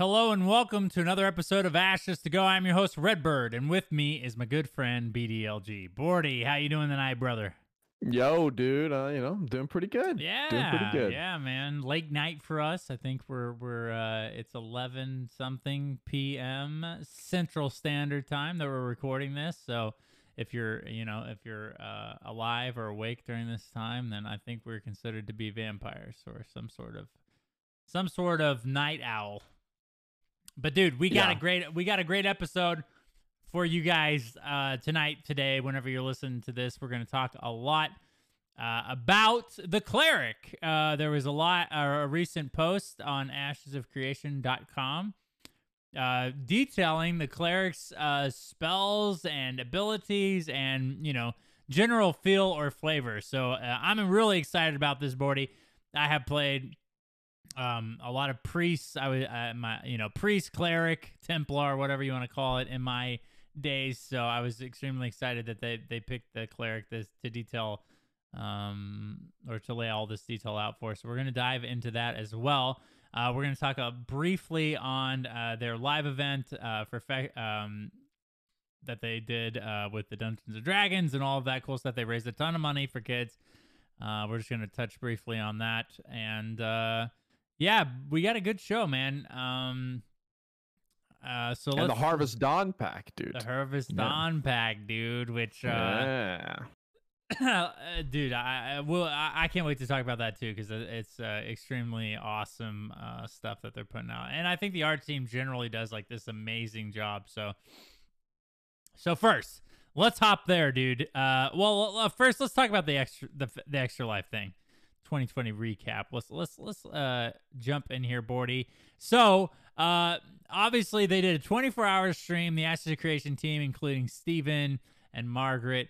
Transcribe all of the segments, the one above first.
Hello and welcome to another episode of Ashes to Go. I'm your host Redbird, and with me is my good friend BDLG. Bordy, how you doing tonight, brother? Yo, dude, uh, you know, I'm doing pretty good. Yeah, doing pretty good. Yeah, man. Late night for us. I think we're we're uh, it's eleven something p.m. Central Standard Time that we're recording this. So if you're you know if you're uh, alive or awake during this time, then I think we're considered to be vampires or some sort of some sort of night owl. But dude, we got Yeah. a great we got a great episode for you guys uh, tonight, today. Whenever you're listening to this, we're going to talk a lot uh, about the cleric. Uh, there was a lot, uh, a recent post on ashesofcreation.com uh, detailing the cleric's uh, spells and abilities and, you know, general feel or flavor. So uh, I'm really excited about this, Bordy. I have played um, a lot of priests. I was uh, my you know priest, cleric, Templar, whatever you want to call it, in my days. So I was extremely excited that they they picked the cleric this to detail um or to lay all this detail out for. So we're gonna dive into that as well. Uh, we're gonna talk uh, briefly on uh, their live event uh, for fe- um that they did uh, with the Dungeons and Dragons and all of that cool stuff. They raised a ton of money for kids. Uh, we're just gonna touch briefly on that, and uh, yeah, we got a good show, man. Um, uh, so And the Harvest Dawn pack, dude. the Harvest Yeah. Dawn pack, dude. Which, uh, yeah. uh, dude, I, I will. I, I can't wait to talk about that too because it's uh, extremely awesome uh, stuff that they're putting out, and I think the art team generally does like this amazing job. So, so first, let's hop there, dude. Uh, well, uh, first, let's talk about the extra the the extra life thing. 2020 recap. Let's let's let's uh jump in here, Bordy. So, uh obviously they did a 24 hour stream, the Ashes of Creation team, including Steven and Margaret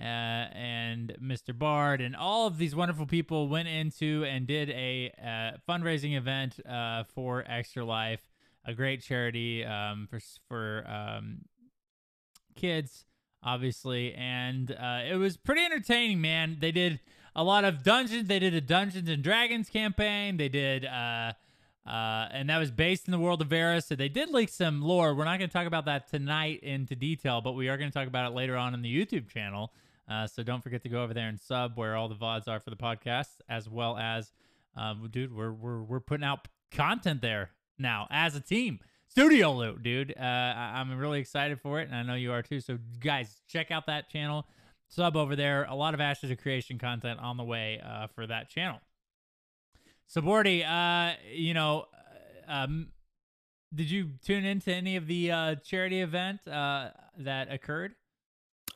uh, and Mr. Bard and all of these wonderful people went into and did a uh, fundraising event uh, for Extra Life, a great charity um, for for um, kids, obviously, and uh, it was pretty entertaining, man. They did a lot of dungeons. They did a Dungeons and Dragons campaign. They did, uh, uh, and that was based in the world of Varus. So they did leak some lore. We're not going to talk about that tonight into detail, but we are going to talk about it later on in the YouTube channel. Uh, so don't forget to go over there and sub where all the vods are for the podcast, as well as, um, dude, we're we're we're putting out content there now as a team. Studio Loot, dude. Uh, I'm really excited for it, and I know you are too. So, guys, check out that channel. Sub over there. A lot of Ashes of Creation content on the way uh, for that channel. So, Bordy, uh, you know, uh, um, did you tune into any of the uh, charity event uh, that occurred?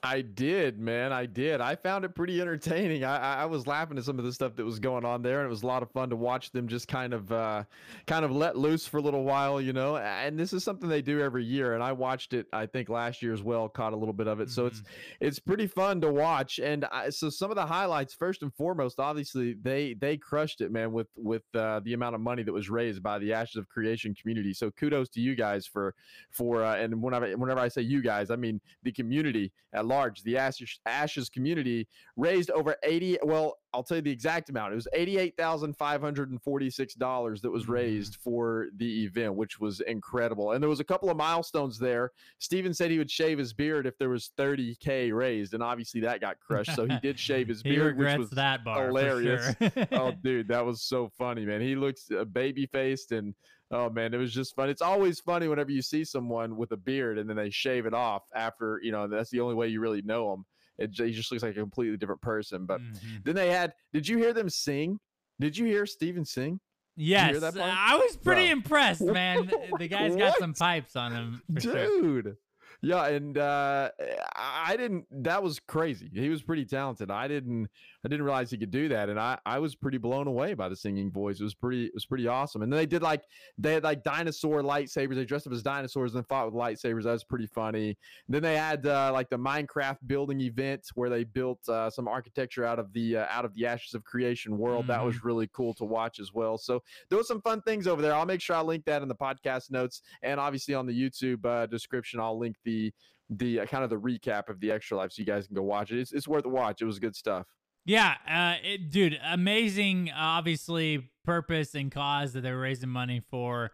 I did, man. I did. I found it pretty entertaining. I, I was laughing at some of the stuff that was going on there, and it was a lot of fun to watch them just kind of, uh, kind of let loose for a little while, you know. And this is something they do every year, and I watched it. I think last year as well, caught a little bit of it. So it's it's pretty fun to watch. And I, so some of the highlights, first and foremost, obviously they they crushed it, man, with with uh, the amount of money that was raised by the Ashes of Creation community. So kudos to you guys for for uh, and whenever whenever I say you guys, I mean the community at large. The Ashes Ashes community raised over eighty. Well, I'll tell you the exact amount. It was eighty-eight thousand five hundred and forty-six dollars that was Mhm. raised for the event, which was incredible. And there was a couple of milestones there. Steven said he would shave his beard if there was thirty k raised, and obviously that got crushed. So he did shave his beard, which was that bar. hilarious. Sure. oh dude that was so funny man he looks uh, baby faced and oh man it was just fun it's always funny whenever you see someone with a beard and then they shave it off after you know that's the only way you really know them. it, just looks like a completely different person but Mhm. then they had did you hear them sing did you hear steven sing Yes? I was pretty Bro. impressed, man. The guy's got some pipes on him dude. sure. Yeah and uh i I didn't that was crazy he was pretty talented i didn't i didn't realize he could do that and i i was pretty blown away by the singing voice it was pretty it was pretty awesome and then they did like they had like dinosaur lightsabers they dressed up as dinosaurs and fought with lightsabers that was pretty funny then they had uh like the minecraft building event where they built uh some architecture out of the uh, out of the ashes of creation world that was really cool to watch as well so there was some fun things over there i'll make sure i link that in the podcast notes and obviously on the youtube uh, description i'll link the the uh, kind of the recap of the extra life so you guys can go watch it it's, it's worth a watch it was good stuff Yeah, uh, it, dude, amazing. Obviously, purpose and cause that they're raising money for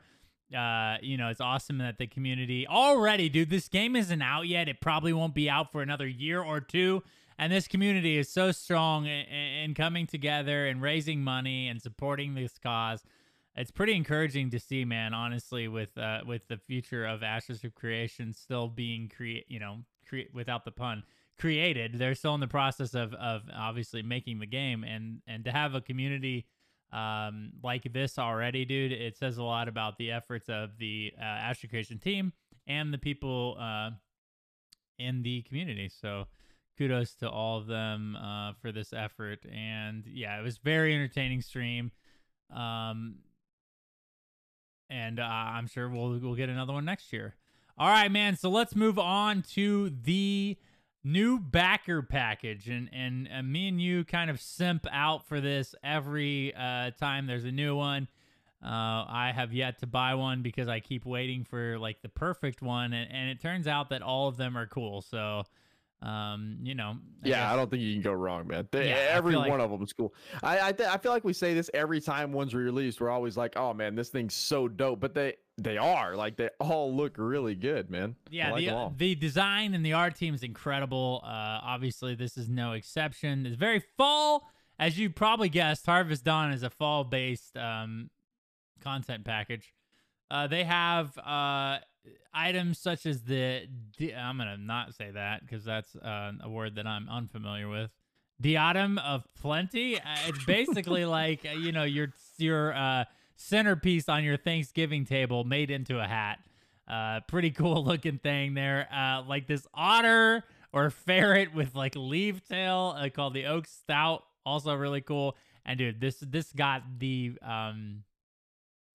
Uh, you know, it's awesome that the community already, dude. This game isn't out yet. It probably won't be out for another year or two. And this community is so strong in, in coming together and raising money and supporting this cause. It's pretty encouraging to see, man. Honestly, with uh, with the future of Ashes of Creation still being create, you know, create without the pun created. They're still in the process of of obviously making the game, and and to have a community um, like this already, dude, it says a lot about the efforts of the uh, Ashes Creation team and the people uh, in the community. So kudos to all of them uh, for this effort. And yeah, it was very entertaining stream. Um, and uh, I'm sure we'll we'll get another one next year. All right, man. So let's move on to the new backer package and and uh, me and you kind of simp out for this every uh, time there's a new one uh, i have yet to buy one because i keep waiting for like the perfect one and, and it turns out that all of them are cool so um, you know. I yeah, guess. I don't think you can go wrong, man. They, yeah, every one of them is cool. I I, th- I feel like we say this every time one's released. We're always like, oh man, this thing's so dope. But they they are like they all look really good, man. Yeah, like the the design and the art team is incredible. Uh, obviously this is no exception. It's very fall, as you probably guessed. Harvest Dawn is a fall based um content package. Uh, they have uh items such as the I'm gonna not say that because that's uh, a word that I'm unfamiliar with. Diadem of plenty. Uh, it's basically like uh, you know your your uh, centerpiece on your Thanksgiving table made into a hat. Uh, pretty cool looking thing there. Uh, like this otter or ferret with like leaf tail uh, called the oak stoat. Also really cool. And dude, this this got the um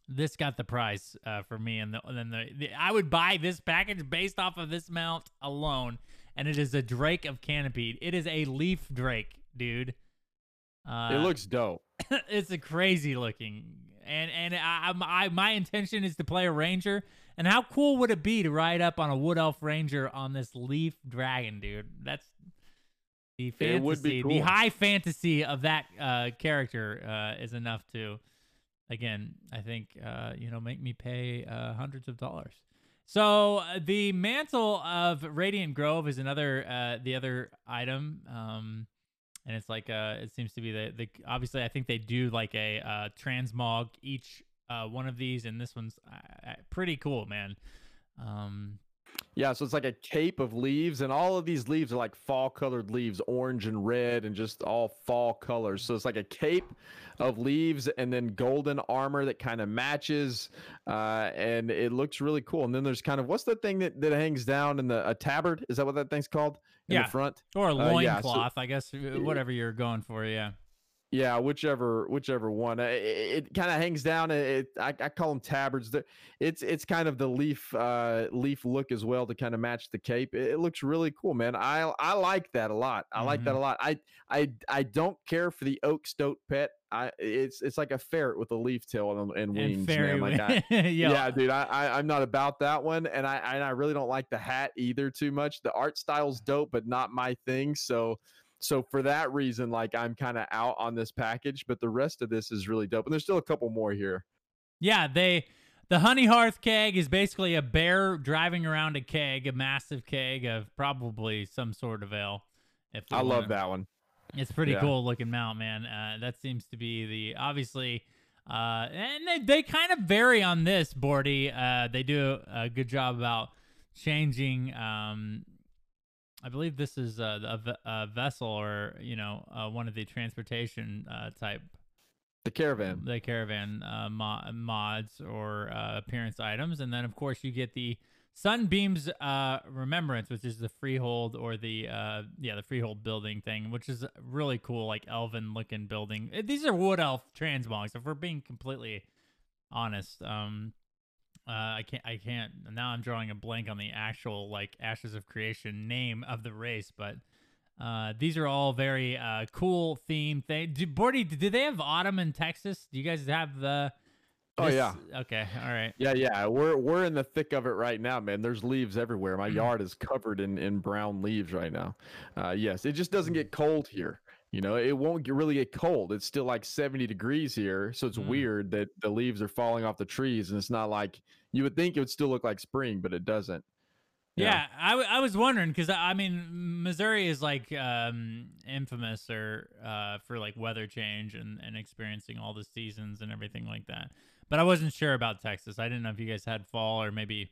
this got the price uh, for me, and, then the, the, I would buy this package based off of this mount alone, and it is a Drake of Canopy. It is a leaf Drake, dude. Uh, it looks dope. it's a crazy looking, and and I, I my intention is to play a ranger. And how cool would it be to ride up on a wood elf ranger on this leaf dragon, dude? That's the fantasy, cool. the high fantasy of that uh, character uh, is enough to again, I think uh, you know make me pay uh, hundreds of dollars. So uh, the mantle of Radiant Grove is another uh, the other item, um, and it's like uh, it seems to be the the obviously I think they do like a transmog each one of these, and this one's pretty cool, man. Um, yeah, so it's like a cape of leaves, and all of these leaves are like fall colored leaves, orange and red, and just all fall colors. So it's like a cape of leaves and then golden armor that kind of matches, uh, and it looks really cool. And then there's kind of what's the thing that, that hangs down in the a tabard? Is that what that thing's called? In yeah, the front or a loincloth, uh, yeah, so, I guess, whatever you're going for. Yeah. Yeah, whichever whichever one. It, it kind of hangs down. It, I, I call them tabards. It's it's kind of the leaf uh, leaf look as well to kind of match the cape. It, it, looks really cool, man. I I like that a lot. I mm-hmm. like that mm-hmm. a lot. I I I don't care for the oak stoat pet. I it's it's like a ferret with a leaf tail and, and wings, and man. Like I, yeah, dude. I, I I'm not about that one, and I and I really don't like the hat either too much. The art style's dope, but not my thing. So so for that reason, like I'm kind of out on this package, but the rest of this is really dope. And there's still a couple more here. Yeah, they the honey hearth keg is basically a bear driving around a keg, a massive keg of probably some sort of ale. If I wanna. love that one. It's pretty yeah. cool looking mount, man. Uh, that seems to be the obviously, uh, and they, they kind of vary on this, Bordy. Uh, they do a good job about changing um, I believe this is a, a vessel or you know uh, one of the transportation uh, type. The caravan. The caravan uh, mo- mods or uh, appearance items, and then of course you get the Sunbeams uh, Remembrance, which is the freehold or the uh, yeah the freehold building thing, which is really cool, like elven looking building. These are wood elf transmogs. If we're being completely honest, um, uh, I can't. I can't. Now I'm drawing a blank on the actual like Ashes of Creation name of the race, but uh, these are all very uh, cool theme things. Do, Bordy, do they have autumn in Texas? Do you guys have the? Oh, this? Oh yeah. Okay. All right. Yeah, yeah. We're we're in the thick of it right now, man. There's leaves everywhere. My mm. yard is covered in in brown leaves right now. Uh, yes, it just doesn't get cold here. You know, it won't get really get cold. It's still like 70 degrees here, so it's Mm. weird that the leaves are falling off the trees, and it's not like you would think it would still look like spring, but it doesn't. Yeah, I, w- I was wondering because I mean Missouri is like um, infamous or uh, for like weather change and, and experiencing all the seasons and everything like that. But I wasn't sure about Texas. I didn't know if you guys had fall or maybe.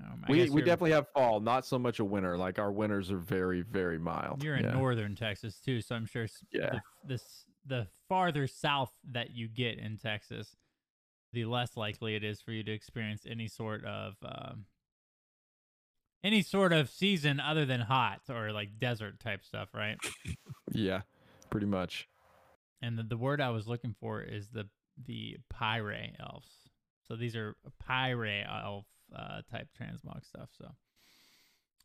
Um, we we definitely have fall, not so much a winter. Like our winters are very very mild. You're in yeah. northern Texas too, so I'm sure Yeah. the, this the farther south that you get in Texas, the less likely it is for you to experience any sort of um, any sort of season other than hot or like desert type stuff, right? Yeah, pretty much. And the, the word I was looking for is the the Py'Rai elves. So these are Py'Rai elf uh, type transmog stuff. So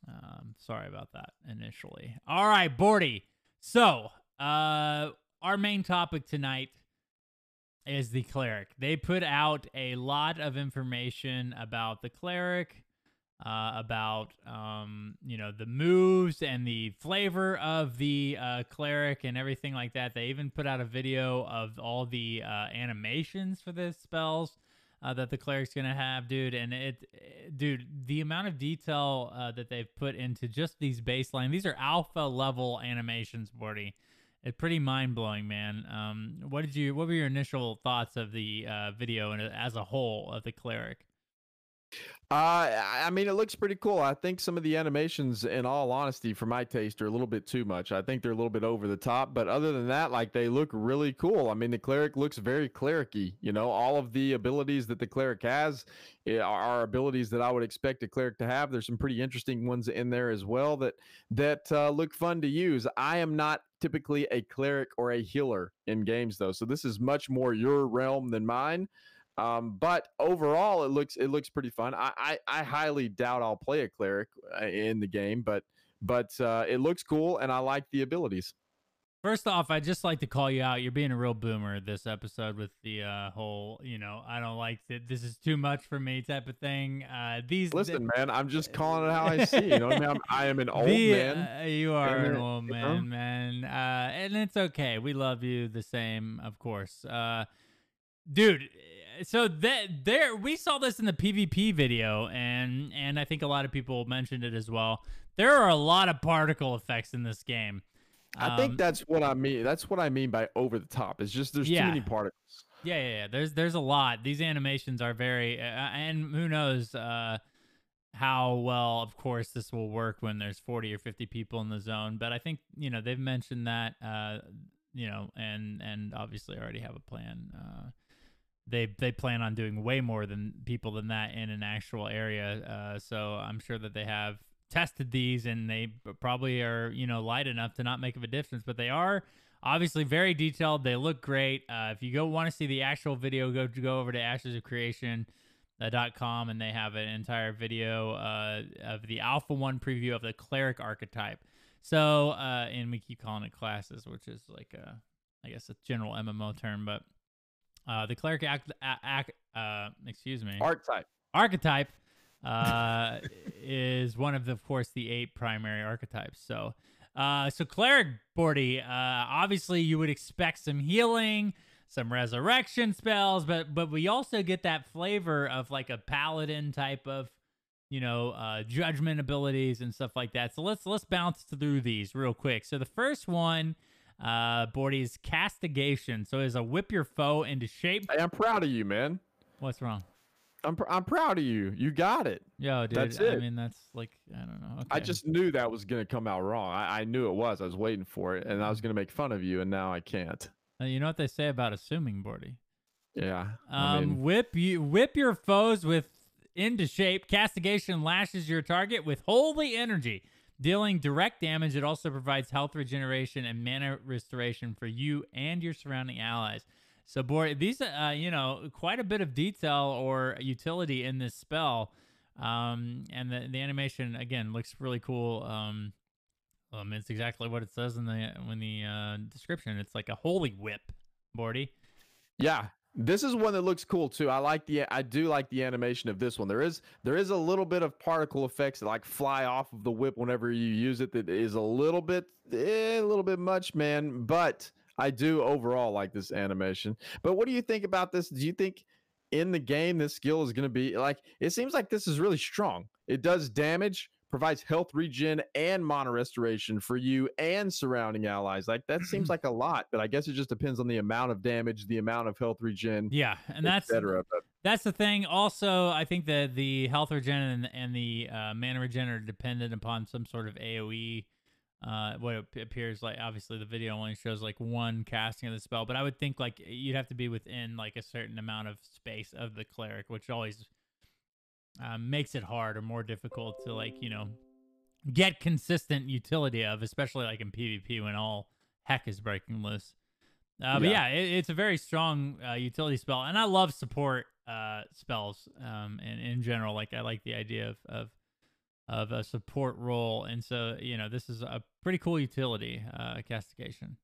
um, sorry about that initially. All right, Bordy. So uh, our main topic tonight is the cleric. They put out a lot of information about the cleric. Uh, about um, you know the moves and the flavor of the uh, cleric and everything like that. They even put out a video of all the uh, animations for the spells uh, that the cleric's gonna have, dude. And it, dude, the amount of detail uh, that they've put into just these baseline. These are alpha level animations, Bordy. It's pretty mind blowing, man. Um, what did you? What were your initial thoughts of the uh, video and as a whole of the cleric? Uh, I mean, it looks pretty cool. I think some of the animations, in all honesty, for my taste, are a little bit too much. I think they're a little bit over the top. But other than that, like they look really cool. I mean, the cleric looks very clericy. You know, all of the abilities that the cleric has eh, are, are abilities that I would expect a cleric to have. There's some pretty interesting ones in there as well that that uh, look fun to use. I am not typically a cleric or a healer in games though, so this is much more your realm than mine. Um, but overall, it looks it looks pretty fun. I, I I highly doubt I'll play a cleric uh, in the game, but but uh, it looks cool and I like the abilities. First off, I'd just like to call you out. You're being a real boomer this episode with the uh, whole, you know, I don't like that. This is too much for me type of thing. Uh, these Listen, man, I'm just calling it how I see. You know what I mean? I'm, I am an old the, man. uh, you are an and, uh, old know? man, man, uh, and it's okay. We love you the same, of course, uh, dude. So that there, we saw this in the PvP video, and and I think a lot of people mentioned it as well. There are a lot of particle effects in this game. I think Um, that's what I mean. That's what I mean by over the top. It's just there's Yeah. too many particles. Yeah, yeah, yeah. There's there's a lot. These animations are very, uh, and who knows uh, how well, of course, this will work when there's 40 or 50 people in the zone. But I think you know they've mentioned that, uh, you know, and and obviously already have a plan. Uh, they they plan on doing way more than people than that in an actual area. Uh, so I'm sure that they have tested these and they probably are you know light enough to not make of a difference, but they are obviously very detailed. They look great. Uh, if you go want to see the actual video, go go over to Ashes of Creation. Uh, dot com and they have an entire video uh, of the Alpha One preview of the cleric archetype. So, uh, and we keep calling it classes, which is like a, I guess a general MMO term, but uh, the cleric act, act uh, excuse me, Archetype. archetype uh, is one of, the, of course, the eight primary archetypes. So, uh, so cleric Bordy, uh, obviously you would expect some healing, some resurrection spells, but but we also get that flavor of like a paladin type of, you know, uh, judgment abilities and stuff like that. So let's let's bounce through these real quick. So the first one. Uh, Bordy is castigation. So is a whip your foe into shape. Hey, I'm proud of you, man. What's wrong? I'm pr- I'm proud of you. You got it. Yo, dude. That's I mean, that's like I don't know. Okay. I just knew that was gonna come out wrong. I, I knew it was. I was waiting for it, and I was gonna make fun of you, and now I can't. Uh, you know what they say about assuming, Bordy. Yeah. Um, I mean, whip you whip your foes with into shape. Castigation lashes your target with holy energy, dealing direct damage. It also provides health regeneration and mana restoration for you and your surrounding allies. So, boy, these uh, you know, quite a bit of detail or utility in this spell. Um, and the the animation again looks really cool. Um, um, it's exactly what it says in the in the uh, description. It's like a holy whip, Bordy. yeah. This is one that looks cool too. I like the I do like the animation of this one. There is there is a little bit of particle effects that like fly off of the whip whenever you use it. That is a little bit eh, a little bit much, man. But I do overall like this animation. But what do you think about this? Do you think in the game this skill is going to be like? It seems like this is really strong. It does damage, provides health regen and mana restoration for you and surrounding allies. Like that seems like a lot, but I guess it just depends on the amount of damage, the amount of health regen. Yeah, and that's that's the thing. Also, I think that the health regen and, and the uh, mana regen are dependent upon some sort of AOE. Uh, what it appears like, obviously, the video only shows like one casting of the spell, but I would think like you'd have to be within like a certain amount of space of the cleric, which always um, makes it hard or more difficult to like you know get consistent utility of, especially like in PvP when all heck is breaking loose. Uh, but yeah, it, it's a very strong uh, utility spell, and I love support uh, spells. Um, and in general, like I like the idea of of of a support role, and so you know this is a pretty cool utility uh, castigation.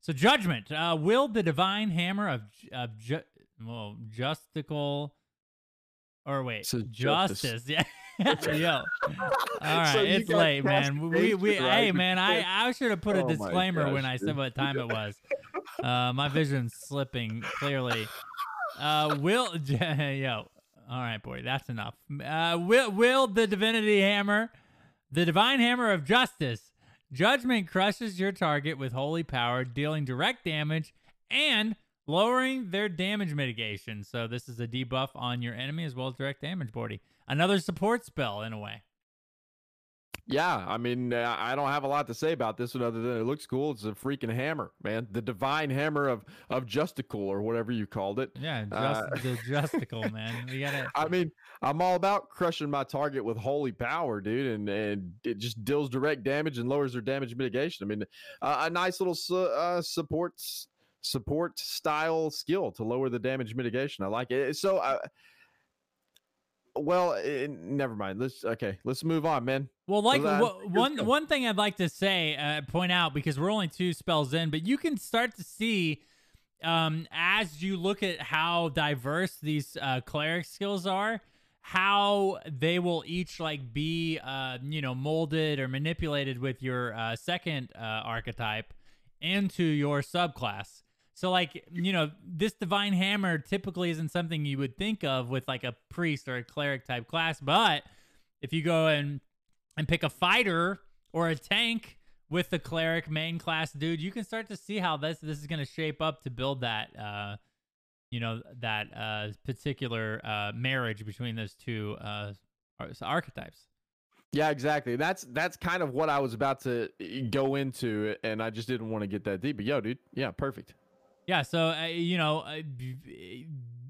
So judgment uh, will the divine hammer of of ju- well justical or wait, so justice. justice. Yeah. Yo. All right, so it's late, man. We we right? hey man, I I should have put a oh disclaimer gosh, when I said what time it was. Uh my vision's slipping clearly. Uh will yo. All right, boy, that's enough. Uh will will the divinity hammer, the divine hammer of justice, judgment crushes your target with holy power, dealing direct damage and lowering their damage mitigation. So this is a debuff on your enemy as well as direct damage Bordy. Another support spell in a way. Yeah, I mean, uh, I don't have a lot to say about this one other than it looks cool. It's a freaking hammer, man. The divine hammer of of Justical or whatever you called it. Yeah, uh, just, uh, the Justical, man. We gotta. I mean, I'm all about crushing my target with holy power, dude, and and it just deals direct damage and lowers their damage mitigation. I mean, uh, a nice little su- uh, supports support style skill to lower the damage mitigation. I like it. So, uh, well, it, never mind. Let's okay. Let's move on, man. Well, like w- one one thing I'd like to say, uh, point out because we're only two spells in, but you can start to see um, as you look at how diverse these uh, cleric skills are, how they will each like be, uh, you know, molded or manipulated with your uh, second uh, archetype into your subclass. So like, you know, this divine hammer typically isn't something you would think of with like a priest or a cleric type class, but if you go and and pick a fighter or a tank with the cleric main class dude, you can start to see how this this is going to shape up to build that uh you know, that uh particular uh marriage between those two uh archetypes. Yeah, exactly. That's that's kind of what I was about to eh, go into, and I just didn't want to get that deep. But yo, dude, yeah, perfect. Yeah, so uh, you know, uh,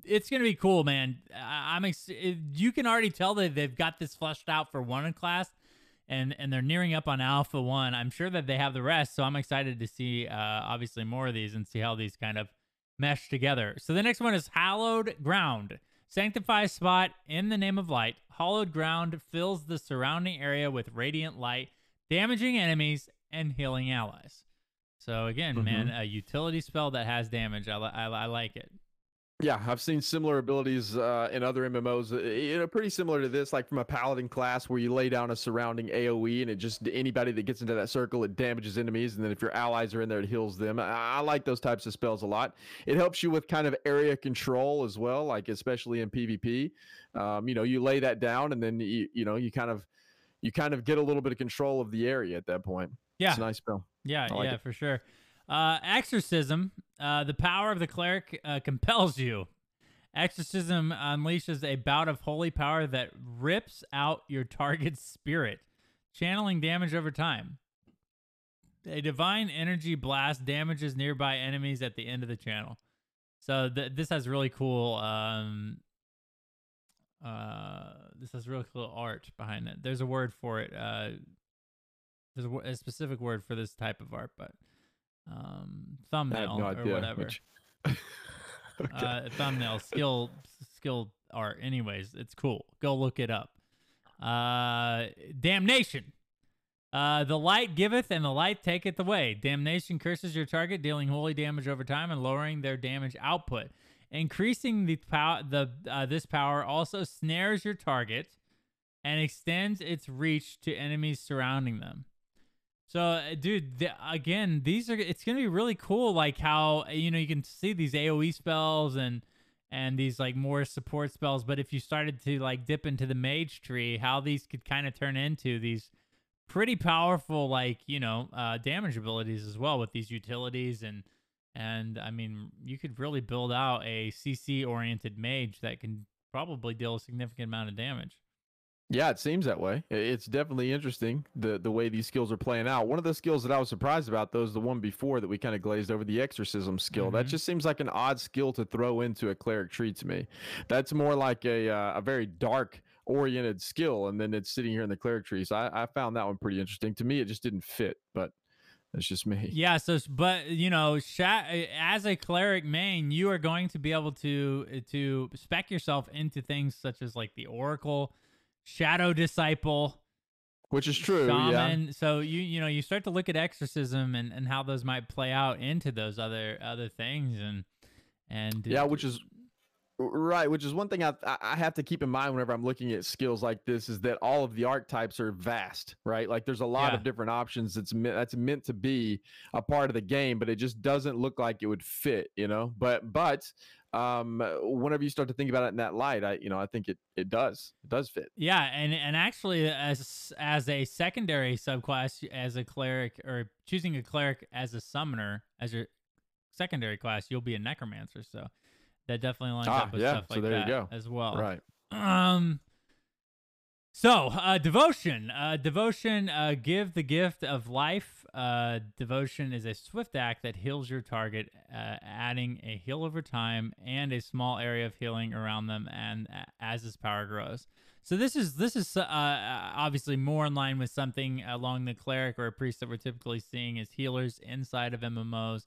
it's gonna be cool, man. I- am ex- you can already tell that they've got this fleshed out for one in class, and and they're nearing up on Alpha One. I'm sure that they have the rest, so I'm excited to see uh, obviously more of these and see how these kind of mesh together. So the next one is Hallowed Ground. Sanctify spot in the name of light. Hallowed ground fills the surrounding area with radiant light, damaging enemies and healing allies. So again, mm-hmm. man, a utility spell that has damage. I, I, I like it. Yeah, I've seen similar abilities uh, in other MMOs. Uh, you know, pretty similar to this, like from a paladin class, where you lay down a surrounding AOE, and it just anybody that gets into that circle, it damages enemies, and then if your allies are in there, it heals them. I, I like those types of spells a lot. It helps you with kind of area control as well, like especially in PvP. Um, you know, you lay that down, and then you you know you kind of you kind of get a little bit of control of the area at that point. Yeah, it's a nice spell. Yeah, like yeah, it. for sure. Uh, exorcism. Uh, the power of the cleric uh, compels you. Exorcism unleashes a bout of holy power that rips out your target's spirit, channeling damage over time. A divine energy blast damages nearby enemies at the end of the channel. So th- this has really cool. Um, uh, this has really cool art behind it. There's a word for it. Uh, there's a, a specific word for this type of art, but um, thumbnail no or whatever. Which... okay. uh, thumbnail skill skill art. Anyways, it's cool. Go look it up. Uh, damnation. Uh, the light giveth and the light taketh away. Damnation curses your target, dealing holy damage over time and lowering their damage output. Increasing the power, the uh, this power also snares your target and extends its reach to enemies surrounding them. So, uh, dude, the, again, these are it's gonna be really cool. Like how you know you can see these AOE spells and and these like more support spells. But if you started to like dip into the mage tree, how these could kind of turn into these pretty powerful like you know uh, damage abilities as well with these utilities and and I mean you could really build out a CC oriented mage that can probably deal a significant amount of damage. Yeah, it seems that way. It's definitely interesting the the way these skills are playing out. One of the skills that I was surprised about, though, is the one before that we kind of glazed over, the exorcism skill. Mm-hmm. That just seems like an odd skill to throw into a cleric tree to me. That's more like a uh, a very dark oriented skill, and then it's sitting here in the cleric tree. So I, I found that one pretty interesting. To me, it just didn't fit, but that's just me. Yeah. So, but you know, as a cleric main, you are going to be able to to spec yourself into things such as like the oracle shadow disciple which is true shaman. yeah so you you know you start to look at exorcism and and how those might play out into those other other things and and yeah which is right which is one thing i i have to keep in mind whenever i'm looking at skills like this is that all of the archetypes are vast right like there's a lot yeah. of different options that's meant that's meant to be a part of the game but it just doesn't look like it would fit you know but but um, whenever you start to think about it in that light, I, you know, I think it, it does, it does fit. Yeah. And, and actually as, as a secondary subclass, as a cleric or choosing a cleric as a summoner, as your secondary class, you'll be a necromancer. So that definitely lines ah, up with yeah. stuff like so there that you go. as well. Right. Um, so, uh, devotion. Uh, devotion, uh, give the gift of life. Uh, devotion is a swift act that heals your target, uh, adding a heal over time and a small area of healing around them, and as his power grows. So this is this is uh, obviously more in line with something along the cleric or a priest that we're typically seeing as healers inside of MMOs,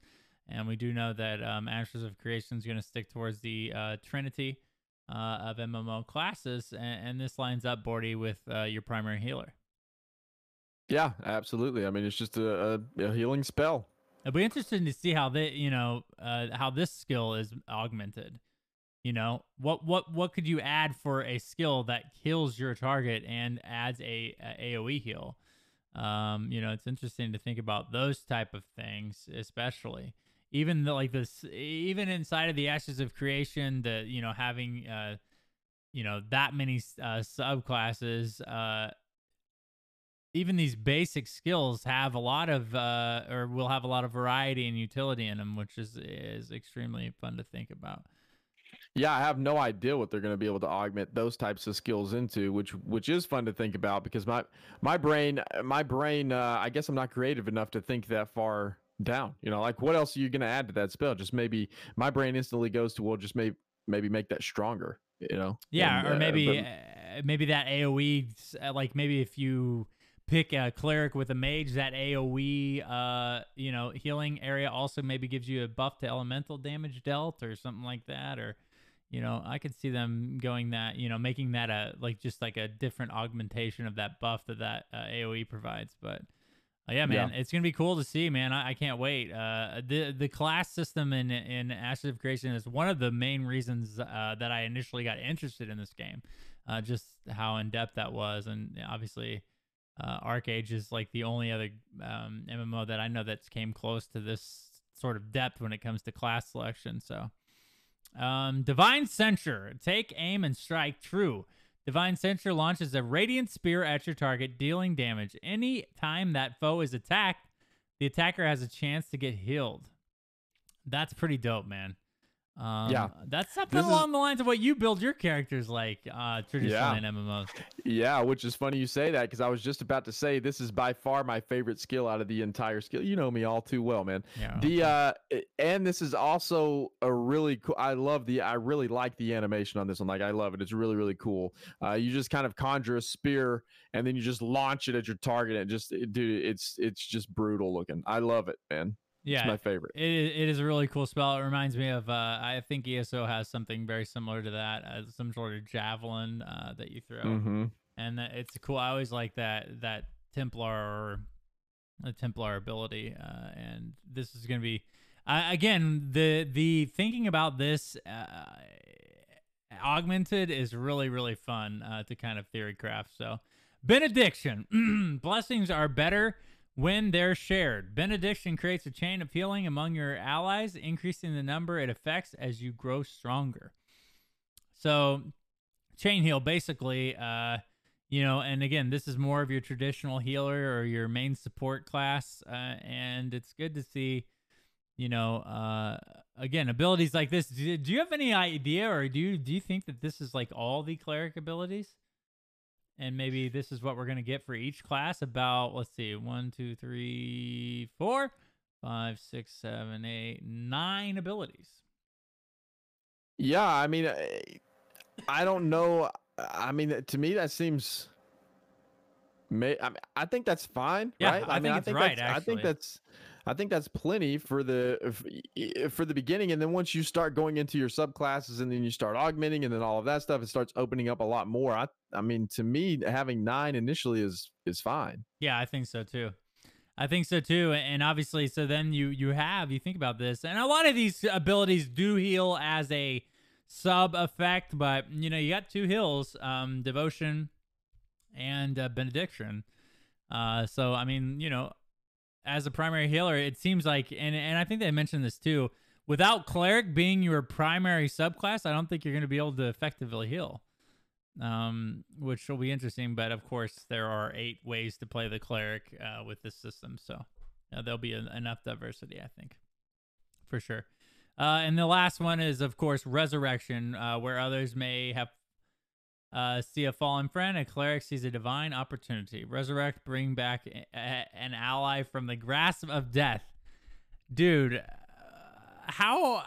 and we do know that um, Ashes of Creation is going to stick towards the Trinity uh, of MMO classes, and, and, this lines up Bordy with uh, your primary healer. Yeah, absolutely. I mean, it's just a, a, a healing spell. It'll be interesting to see how they, you know, uh, how this skill is augmented. You know, what what what could you add for a skill that kills your target and adds a, a AOE heal? Um, you know, it's interesting to think about those type of things, especially even the, like this even inside of the ashes of creation the you know having uh you know that many uh subclasses uh even these basic skills have a lot of uh or will have a lot of variety and utility in them which is is extremely fun to think about. Yeah, I have no idea what they're going to be able to augment those types of skills into, which which is fun to think about because my my brain my brain uh, I guess I'm not creative enough to think that far down. You know, like what else are you going to add to that spell? Just maybe my brain instantly goes to well, just maybe maybe make that stronger. You know, yeah, and, or uh, maybe uh, but, maybe that AOE, uh, like maybe if you pick a cleric with a mage, that AOE, uh, you know, healing area also maybe gives you a buff to elemental damage dealt or something like that, or you know, I could see them going that, you know, making that a like just like a different augmentation of that buff that that uh, AOE provides, but. Oh, yeah, man, yeah. it's gonna be cool to see, man. I, I can't wait. Uh, the the class system in in Ashes of Creation is one of the main reasons uh, that I initially got interested in this game. Uh, just how in depth that was, and obviously, uh, ArcheAge is like the only other um, MMO that I know that's came close to this sort of depth when it comes to class selection. So, um, Divine Censure, take aim and strike true. Divine Censure launches a radiant spear at your target, dealing damage. Any time that foe is attacked, the attacker has a chance to get healed. That's pretty dope, man. Um, yeah, that's something this along is, the lines of what you build your characters like uh, traditionally yeah. in MMOs. Yeah, which is funny you say that because I was just about to say this is by far my favorite skill out of the entire skill. You know me all too well, man. Yeah. The uh, and this is also a really cool. I love the. I really like the animation on this one. Like I love it. It's really really cool. Uh, you just kind of conjure a spear and then you just launch it at your target and just dude, it's it's just brutal looking. I love it, man. Yeah, it's my favorite. It, it is a really cool spell. It reminds me of uh, I think ESO has something very similar to that, uh, some sort of javelin uh, that you throw, mm-hmm. and it's cool. I always like that that Templar or the Templar ability, uh, and this is going to be. I, again, the the thinking about this uh, augmented is really really fun uh, to kind of theory craft. So, benediction blessings are better when they're shared. Benediction creates a chain of healing among your allies, increasing the number it affects as you grow stronger. So, chain heal basically. Uh, you know, and again, this is more of your traditional healer or your main support class, uh, and it's good to see you know, uh, again, abilities like this. Do, do, you have any idea, or do you do you think that this is like all the cleric abilities, and maybe this is what we're gonna get for each class? About let's see, one, two, three, four, five, six, seven, eight, nine abilities. Yeah, I mean, I don't know. I mean, to me, that seems. May I, mean, I think that's fine, yeah, right? I, I mean, I think right. I think that's I think that's plenty for the for the beginning, and then once you start going into your subclasses, and then you start augmenting, and then all of that stuff, it starts opening up a lot more. I I mean, to me, having nine initially is is fine. Yeah, I think so too. I think so too, and obviously, so then you you have you think about this, and a lot of these abilities do heal as a sub effect, but you know you got two heals, um, devotion and uh, benediction. Uh, so I mean, you know, as a primary healer, it seems like, and and I think they mentioned this too. Without cleric being your primary subclass, I don't think you're going to be able to effectively heal, um, which will be interesting. But of course, there are eight ways to play the cleric uh, with this system, so there'll be enough diversity, I think, for sure. Uh, and the last one is, of course, resurrection, uh, where others may have uh, see a fallen friend, a cleric sees a divine opportunity. Resurrect, bring back a- a- an ally from the grasp of death. Dude, uh, how. Uh,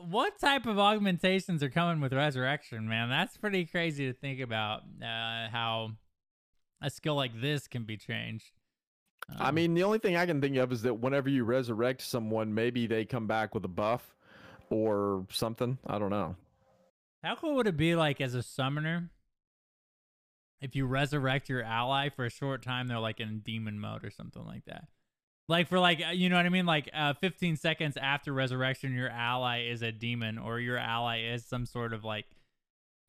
what type of augmentations are coming with resurrection, man? That's pretty crazy to think about. Uh, how a skill like this can be changed. Um, I mean, the only thing I can think of is that whenever you resurrect someone, maybe they come back with a buff or something. I don't know. How cool would it be like as a summoner if you resurrect your ally for a short time, they're like in demon mode or something like that? Like for like uh, you know what I mean? Like uh, 15 seconds after resurrection, your ally is a demon or your ally is some sort of like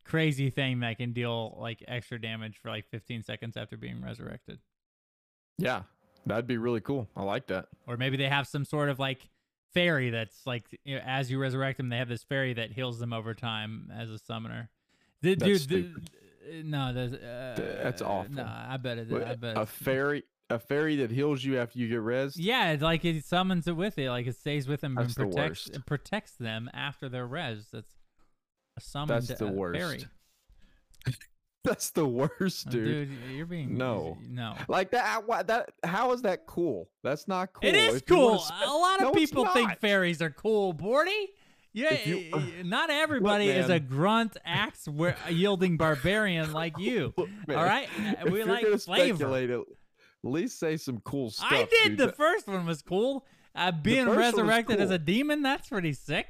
crazy thing that can deal like extra damage for like 15 seconds after being resurrected. Yeah, that'd be really cool. I like that. Or maybe they have some sort of like fairy that's like you know, as you resurrect them, they have this fairy that heals them over time as a summoner. The, that's dude, the, no, that's, uh, that's awful. No, I bet it. I bet a fairy, a fairy that heals you after you get res. Yeah, it's like it summons it with it, like it stays with them that's and protects the protects them after their res. That's a summon. That's the worst. That's the worst, Oh, dude. dude, you're being no, no. Like that. That how is that cool? That's not cool. It is If cool. Spe- a lot of no, people think fairies are cool, Bordy. Yeah, you- not everybody Look, is a grunt axe yielding barbarian like you. Look, man, All right, if we like flavor. at least say some cool stuff. I did. dude. The first one was cool. Uh, being first one was resurrected as a demon, that's pretty sick.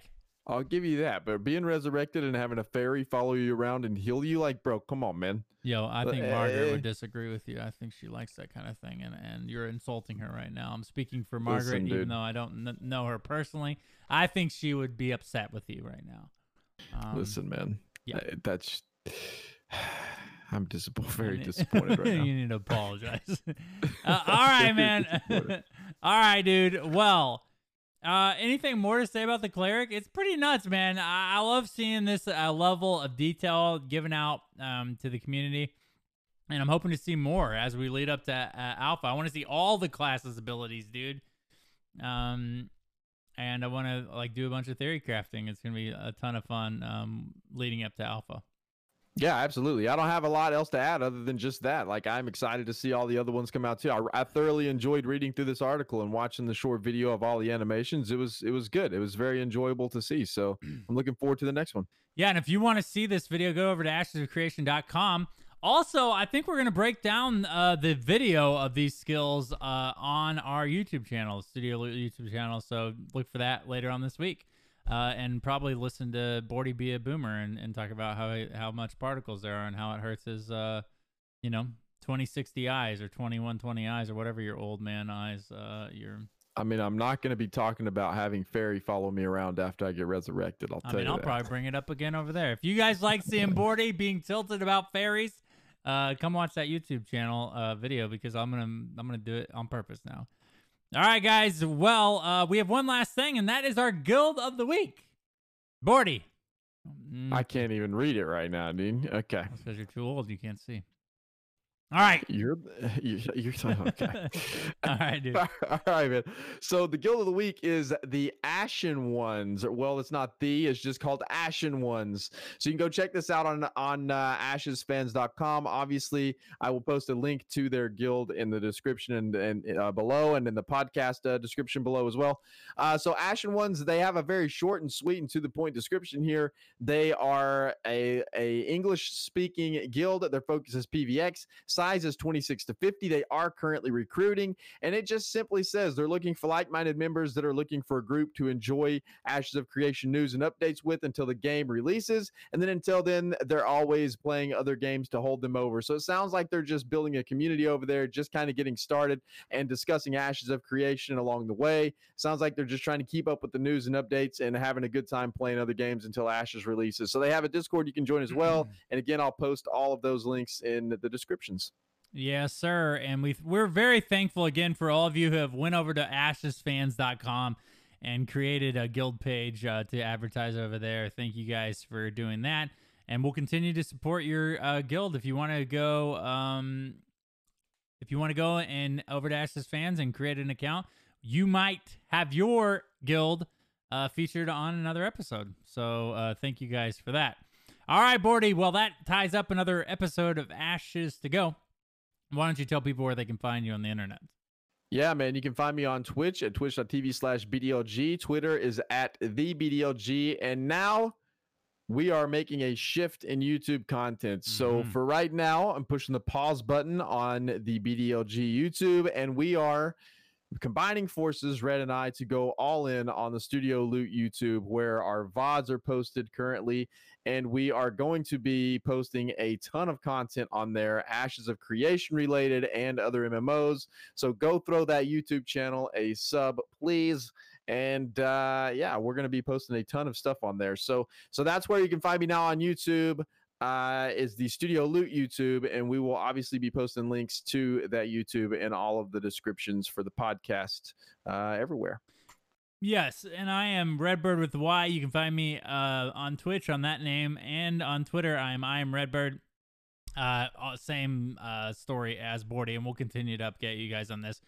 I'll give you that. But being resurrected and having a fairy follow you around and heal you, like, bro, come on, man. Yo, I think Margaret eh. would disagree with you. I think she likes that kind of thing, and, and you're insulting her right now. I'm speaking for Margaret, Listen, even dude. though I don't kn- know her personally. I think she would be upset with you right now. Um, Listen, man. yeah. I- that's. I'm disappointed. Very disappointed right now. you need to apologize. uh, all right, man. all right, dude. Well, uh, anything more to say about the cleric? It's pretty nuts, man. I, I love seeing this uh, level of detail given out um, to the community. And I'm hoping to see more as we lead up to uh, Alpha. I want to see all the classes' abilities, dude. Um, and I want to like do a bunch of theory crafting. It's gonna be a ton of fun um, leading up to Alpha. Yeah, absolutely. I don't have a lot else to add other than just that. Like, I'm excited to see all the other ones come out too. I, I thoroughly enjoyed reading through this article and watching the short video of all the animations. It was it was good. It was very enjoyable to see. So I'm looking forward to the next one. Yeah, and if you want to see this video, go over to ashesofcreation.com. Also, I think we're going to break down uh, the video of these skills uh, on our YouTube channel, Studio YouTube channel. So look for that later on this week. Uh, and probably listen to Bordy be a boomer and, and talk about how how much particles there are and how it hurts his, uh, you know, 2060 eyes or 2120 eyes or whatever your old man eyes, uh, your I mean, I'm not going to be talking about having Fairy follow me around after I get resurrected. I'll I tell mean, you I'll that. probably bring it up again over there. If you guys like seeing Bordy being tilted about fairies, uh, come watch that YouTube channel uh, video because I'm gonna I'm gonna do it on purpose now. All right, guys. Well, uh, we have one last thing, and that is our guild of the week. Bordy. Mm, I can't even read it right now, dude. Okay. that's because you're too old. You can't see. All right. You're you're, you're okay. All right, dude. All right, man. So the guild of the week is the Ashen Ones. Well, it's not the; it's just called Ashen Ones. So you can go check this out on on uh, AshesFans.com. Obviously, I will post a link to their guild in the description and and uh, below, and in the podcast uh, description below as well. Uh, so Ashen Ones, they have a very short and sweet and to the point description here. They are a a English speaking guild. Their focus is PVX size is 26 to 50. They are currently recruiting, and it just simply says they're looking for like minded members that are looking for a group to enjoy Ashes of Creation news and updates with until the game releases. And then until then, they're always playing other games to hold them over. So it sounds like they're just building a community over there, just kind of getting started and discussing Ashes of Creation along the way. Sounds like they're just trying to keep up with the news and updates and having a good time playing other games until Ashes releases. So they have a Discord you can join as well. And again, I'll post all of those links in the descriptions. Yes, sir. And we we're very thankful again for all of you who have went over to ashesfans.com and created a guild page uh, to advertise over there. Thank you guys for doing that. And we'll continue to support your uh, guild if you want to go um, if you want to go and over to Ashes Fans and create an account, you might have your guild uh, featured on another episode. So uh, thank you guys for that. All right, Bordy. Well, that ties up another episode of Ashes to Go. Why don't you tell people where they can find you on the internet? Yeah, man. You can find me on Twitch at twitch.tv slash BDLG. Twitter is at the BDLG. And now we are making a shift in YouTube content. So Mhm. for right now, I'm pushing the pause button on the BDLG YouTube, and we are combining forces, Red and I, to go all in on the Studio Loot YouTube, where our VODs are posted currently. And we are going to be posting a ton of content on there, Ashes of Creation related and other MMOs. So go throw that YouTube channel a sub, please. And uh, yeah, we're going to be posting a ton of stuff on there. So so that's where you can find me now on YouTube. Uh, is the Studio Loot YouTube, and we will obviously be posting links to that YouTube in all of the descriptions for the podcast uh, everywhere. Yes, and I am Redbird with Y. You can find me uh, on Twitch on that name and on Twitter. I'm I am Redbird. Uh, same uh, story as Bordy, and we'll continue to update you guys on this.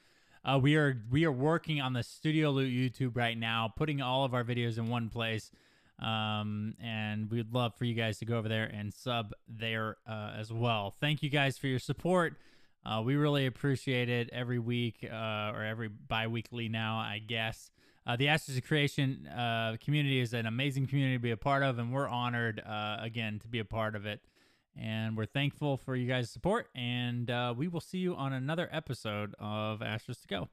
Uh, we are we are working on the Studio Loot YouTube right now, putting all of our videos in one place. Um, and we'd love for you guys to go over there and sub there uh, as well. Thank you guys for your support. Uh, we really appreciate it every week uh, or every bi-weekly now, I guess. Uh, the Ashes of Creation uh, community is an amazing community to be a part of, and we're honored uh, again to be a part of it. And we're thankful for you guys' support. And uh, we will see you on another episode of Ashes to Go.